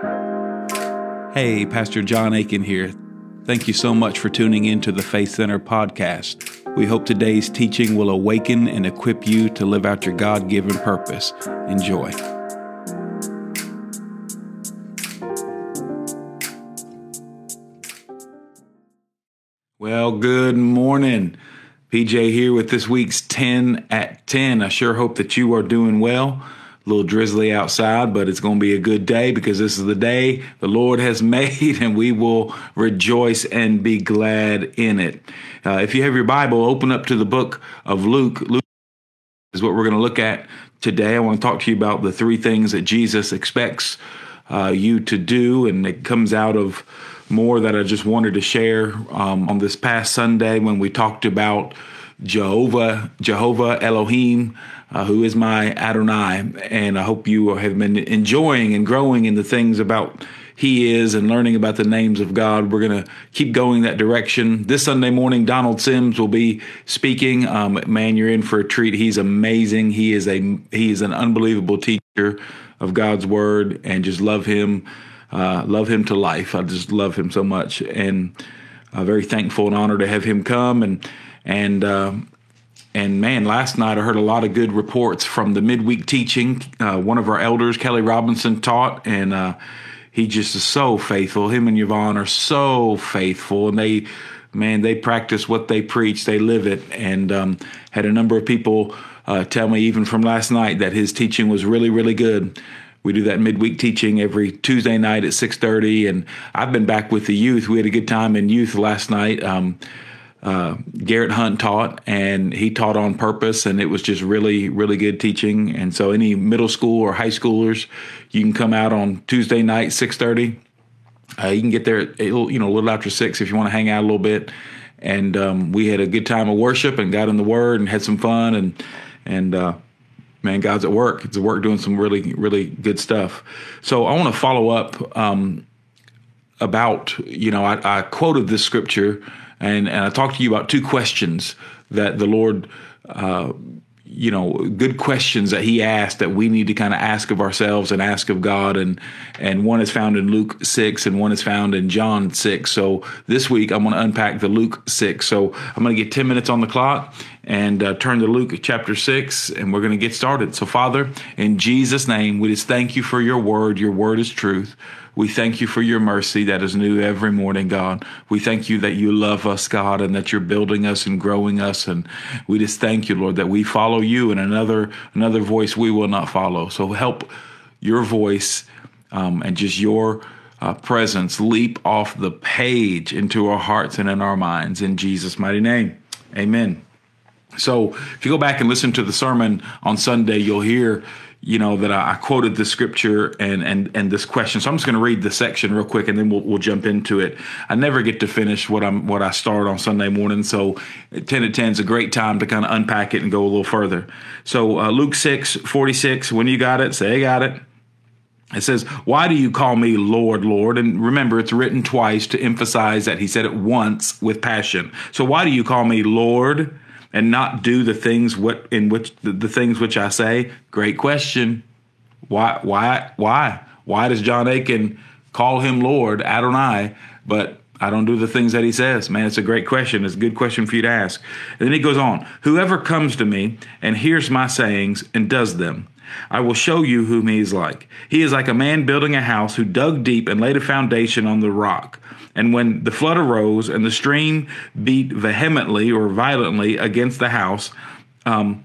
Hey, Pastor John Aiken here. Thank you so much for tuning in to the Faith Center podcast. We hope today's teaching will awaken and equip you to live out your God given purpose. Enjoy. Well, good morning. PJ here with this week's 10 at 10. I sure hope that you are doing well. Little drizzly outside, but it's going to be a good day because this is the day the Lord has made and we will rejoice and be glad in it. Uh, if you have your Bible, open up to the book of Luke. Luke is what we're going to look at today. I want to talk to you about the three things that Jesus expects uh, you to do, and it comes out of more that I just wanted to share um, on this past Sunday when we talked about Jehovah, Jehovah Elohim, uh, who is my Adonai. And I hope you have been enjoying and growing in the things about He is and learning about the names of God. We're going to keep going that direction. This Sunday morning, Donald Sims will be speaking. Um, man, you're in for a treat. He's amazing. He is a he is an unbelievable teacher of God's word, and just love him. Uh, love him to life. I just love him so much, and uh, very thankful and honored to have him come. And and uh, and man, last night I heard a lot of good reports from the midweek teaching. Uh, one of our elders, Kelly Robinson, taught, and uh, he just is so faithful. Him and Yvonne are so faithful, and they man they practice what they preach. They live it, and um, had a number of people. Uh, tell me even from last night that his teaching was really really good we do that midweek teaching every Tuesday night at 6:30, and I've been back with the youth. We had a good time in youth last night. Um, uh, Garrett Hunt taught, and he taught on purpose, and it was just really, really good teaching. And so, any middle school or high schoolers, you can come out on Tuesday night, 6:30. Uh, you can get there, you know, a little after six if you want to hang out a little bit. And um, we had a good time of worship and got in the Word and had some fun and and uh, man, God's at work. It's at work doing some really, really good stuff. So I want to follow up um, about, you know, I, I, quoted this scripture and, and I talked to you about two questions that the Lord uh, you know good questions that he asked that we need to kind of ask of ourselves and ask of God. And and one is found in Luke 6 and one is found in John 6 so this week I'm going to unpack the Luke 6 so I'm going to get 10 minutes on the clock and uh, turn to Luke chapter 6 and we're going to get started. So father in Jesus name we just thank you for your word. Your word is truth we thank you for your mercy that is new every morning, God. We thank you that you love us, God, and that you're building us and growing us. And we just thank you, Lord, that we follow you and another another voice we will not follow. So help your voice um, and just your uh, presence leap off the page into our hearts and in our minds. In Jesus' mighty name, amen. So if you go back and listen to the sermon on Sunday, you'll hear you know that I, I, quoted the scripture and and and this question. So I'm just going to read the section real quick, and then we'll we'll jump into it. I never get to finish what I'm what I start on Sunday morning, so ten to ten is a great time to kind of unpack it and go a little further. So uh, Luke six forty six. When you got it, say I got it. It says, Why do you call me Lord, Lord? And remember, it's written twice to emphasize that he said it once with passion. So, why do you call me Lord? And not do the things what in which the, the things which I say? Great question. Why why why why does John Aiken call him Lord Adonai, but I don't do the things that he says. Man, it's a great question. It's a good question for you to ask. And then he goes on Whoever comes to me and hears my sayings and does them, I will show you whom he is like. He is like a man building a house who dug deep and laid a foundation on the rock. And when the flood arose and the stream beat vehemently or violently against the house, um,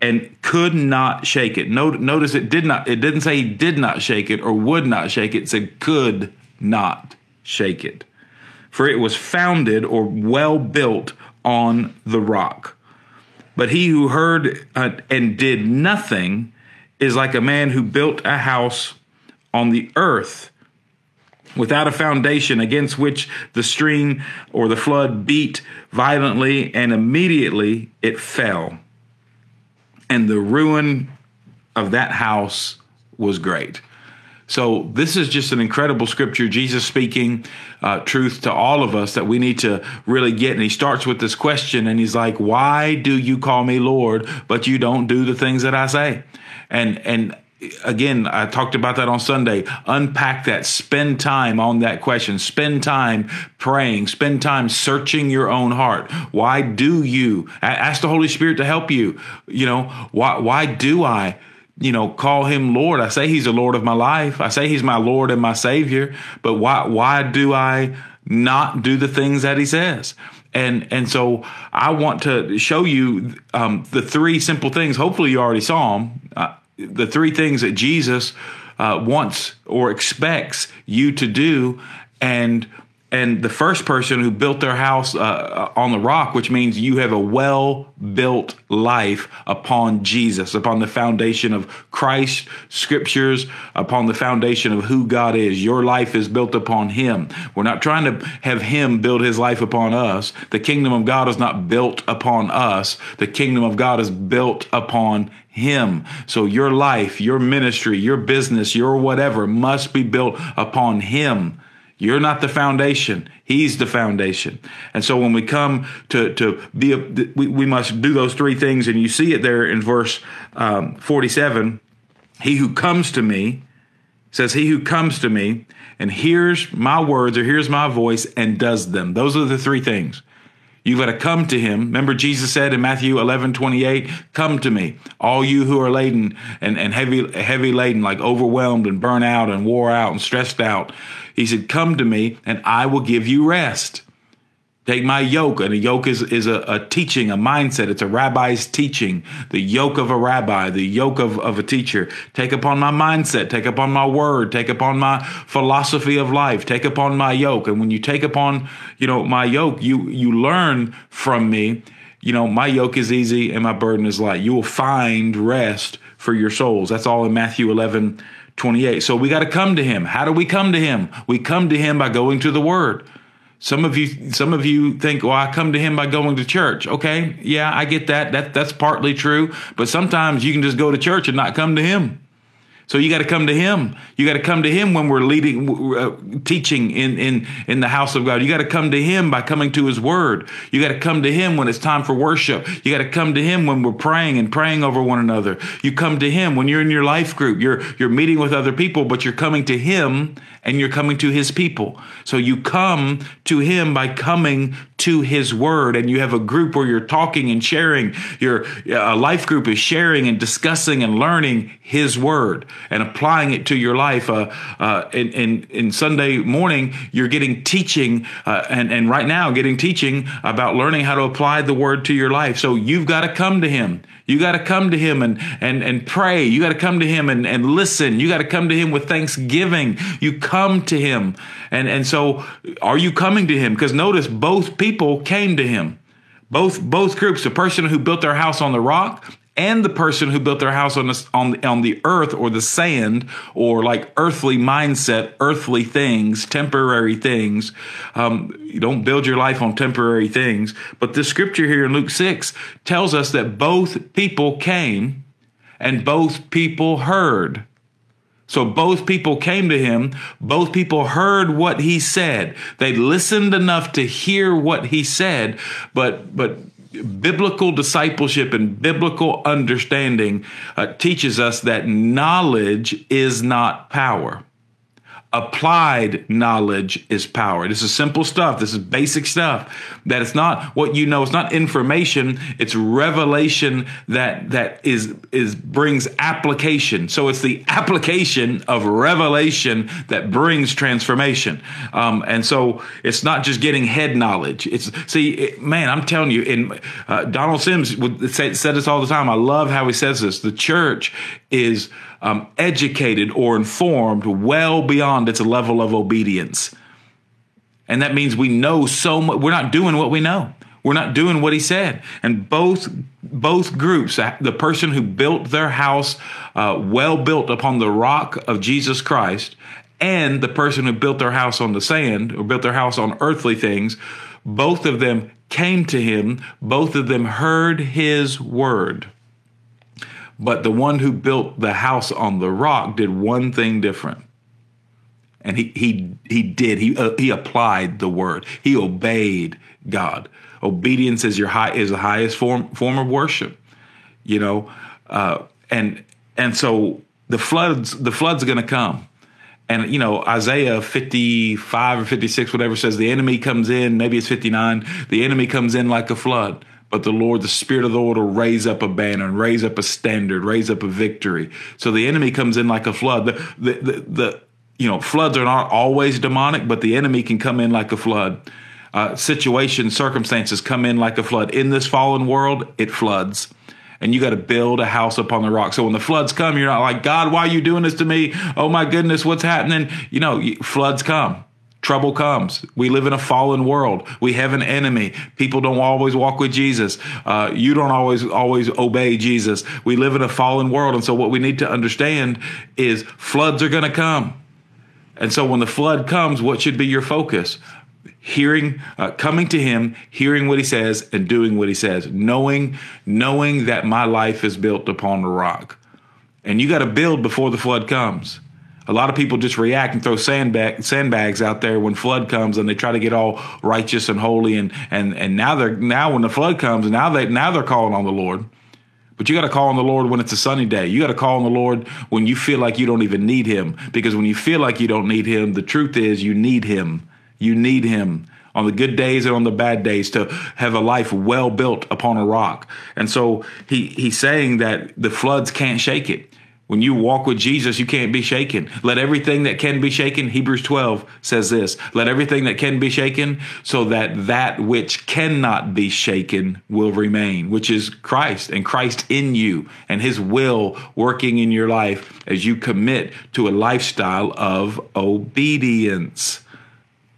and could not shake it. Notice it did not. It didn't say he did not shake it or would not shake it. It said could not shake it, for it was founded or well built on the rock. But he who heard uh, and did nothing is like a man who built a house on the earth without a foundation against which the stream or the flood beat violently and immediately it fell. And the ruin of that house was great. So, this is just an incredible scripture. Jesus speaking uh, truth to all of us that we need to really get. And he starts with this question and he's like, Why do you call me Lord, but you don't do the things that I say? And, and, again, I talked about that on Sunday. Unpack that. Spend time on that question. Spend time praying. Spend time searching your own heart. Why do you ask the Holy Spirit to help you? You know, why why do I? You know, call him Lord. I say he's the Lord of my life. I say he's my Lord and my Savior. But why why do I not do the things that he says? And and so I want to show you um, the three simple things. Hopefully, you already saw them. Uh, the three things that Jesus uh, wants or expects you to do, and and the first person who built their house uh, uh, on the rock, which means you have a well built life upon Jesus, upon the foundation of Christ, scriptures, upon the foundation of who God is. Your life is built upon Him. We're not trying to have Him build His life upon us. The kingdom of God is not built upon us, the kingdom of God is built upon him. So your life, your ministry, your business, your whatever must be built upon Him. You're not the foundation. He's the foundation. And so when we come to, to be, a, we, we must do those three things. And you see it there in verse um, 47. He who comes to me says, He who comes to me and hears my words or hears my voice and does them. Those are the three things. You've got to come to him. Remember, Jesus said in Matthew 11, 28, Come to me, all you who are laden and, and heavy, heavy laden, like overwhelmed and burnt out and wore out and stressed out. He said, Come to me, and I will give you rest. Take my yoke, and a yoke is, is a, a, teaching, a mindset. It's a rabbi's teaching, the yoke of a rabbi, the yoke of, of a teacher. Take upon my mindset, take upon my word, take upon my philosophy of life, take upon my yoke. And when you take upon, you know, my yoke, you you learn from me, you know, my yoke is easy and my burden is light. You will find rest for your souls. That's all in Matthew 11, 28. So we got to come to him. How do we come to him? We come to him by going to the word. Some of you, some of you think, well, I come to him by going to church. Okay, yeah, I get that. That that's partly true. But sometimes you can just go to church and not come to him. So you got to come to Him. You got to come to Him when we're leading, uh, teaching in in in the house of God. You got to come to Him by coming to His Word. You got to come to Him when it's time for worship. You got to come to Him when we're praying and praying over one another. You come to Him when you're in your life group. You're you're meeting with other people, but you're coming to Him and you're coming to His people. So you come to Him by coming to His Word, and you have a group where you're talking and sharing. Your life group is sharing and discussing and learning His Word and applying it to your life. Uh, uh, in, in, in, Sunday morning, you're getting teaching, uh, and, and right now, getting teaching about learning how to apply the word to your life. So you've got to come to Him. You got to come to Him and, and, and pray. You got to come to Him and, and listen. You got to come to Him with thanksgiving. You come to Him. And, and so, are you coming to Him? Because notice both people came to Him both both groups the person who built their house on the rock and the person who built their house on the, on, on the earth or the sand or like earthly mindset, earthly things, temporary things. Um, you don't build your life on temporary things. But the scripture here in Luke 6 tells us that both people came and both people heard. So both people came to him. Both people heard what he said. They listened enough to hear what he said, but, but biblical discipleship and biblical understanding uh, teaches us that knowledge is not power. Applied knowledge is power. This is simple stuff. This is basic stuff. That it's not what you know. It's not information. It's revelation that that is is brings application. So it's the application of revelation that brings transformation. Um, and so it's not just getting head knowledge. It's see, it, man, I'm telling you. In uh, Donald Sims would say, said this all the time. I love how he says this. The church is um, educated or informed well beyond its level of obedience. And that means we know so much. We're not doing what we know. We're not doing what he said. And both both groups, uh, the person who built their house uh, well built upon the rock of Jesus Christ, and the person who built their house on the sand or built their house on earthly things, both of them came to him. Both of them heard his word. But the one who built the house on the rock did one thing different. And he he he did. He uh, he applied the word. He obeyed God. Obedience is your high is the highest form form of worship. You know, uh, and and so the floods the floods are going to come and you know isaiah 55 or 56 whatever says the enemy comes in maybe it's 59 the enemy comes in like a flood but the lord the spirit of the lord will raise up a banner and raise up a standard raise up a victory so the enemy comes in like a flood the the, the, the you know floods are not always demonic but the enemy can come in like a flood uh, situations circumstances come in like a flood in this fallen world it floods and you got to build a house upon the rock. So when the floods come, you're not like, God, why are you doing this to me? Oh my goodness, what's happening? You know, floods come. Trouble comes. We live in a fallen world. We have an enemy. People don't always walk with Jesus. Uh, you don't always always obey Jesus. We live in a fallen world, and so what we need to understand is floods are going to come. And so when the flood comes, what should be your focus? hearing uh, coming to him hearing what he says and doing what he says knowing knowing that my life is built upon the rock and you got to build before the flood comes a lot of people just react and throw sandbag, sandbags out there when flood comes and they try to get all righteous and holy and and and now they're now when the flood comes now they now they're calling on the lord but you got to call on the Lord when it's a sunny day. You got to call on the Lord when you feel like you don't even need Him. Because when you feel like you don't need Him, the truth is you need Him. You need him on the good days and on the bad days to have a life well built upon a rock. And so he he's saying that the floods can't shake it. When you walk with Jesus, you can't be shaken. Let everything that can be shaken, Hebrews 12 says this, let everything that can be shaken so that that which cannot be shaken will remain, which is Christ and Christ in you and his will working in your life as you commit to a lifestyle of obedience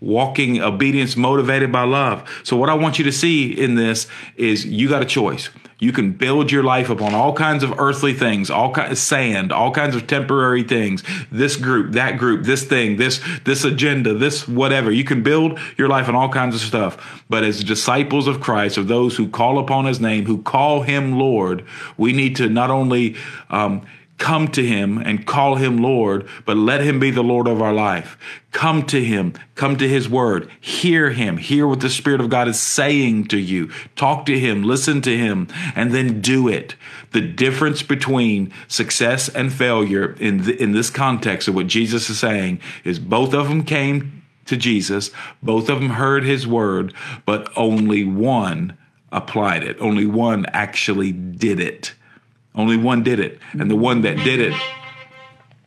walking obedience motivated by love. So what I want you to see in this is you got a choice. You can build your life upon all kinds of earthly things, all kinds of sand, all kinds of temporary things. This group, that group, this thing, this this agenda, this whatever. You can build your life on all kinds of stuff. But as disciples of Christ, of those who call upon His name, who call Him Lord, we need to not only um, come to him and call him Lord, but let him be the Lord of our life. Come to him, come to his word, hear him, hear what the Spirit of God is saying to you. Talk to him, listen to him, and then do it. The difference between success and failure in, the, in this context of what Jesus is saying is both of them came to Jesus, both of them heard his word, but only one applied it. Only one actually did it. Only one did it. And the one that did it,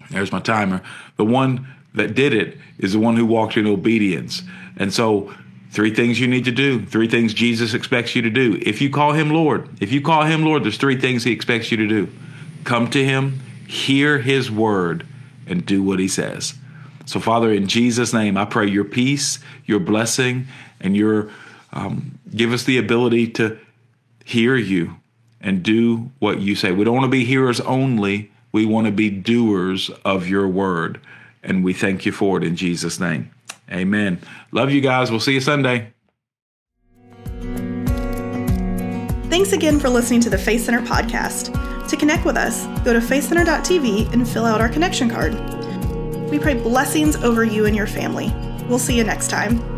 there's my timer. The one that did it is the one who walked in obedience. And so, three things you need to do, three things Jesus expects you to do. If you call him Lord, if you call him Lord, there's three things he expects you to do come to him, hear his word, and do what he says. So, Father, in Jesus' name, I pray your peace, your blessing, and your um, give us the ability to hear you and do what you say. We don't want to be hearers only. We want to be doers of your word. And we thank you for it in Jesus' name. Amen. Love you guys. We'll see you Sunday. Thanks again for listening to the Faith Center podcast. To connect with us, go to faithcenter.tv and fill out our connection card. We pray blessings over you and your family. We'll see you next time.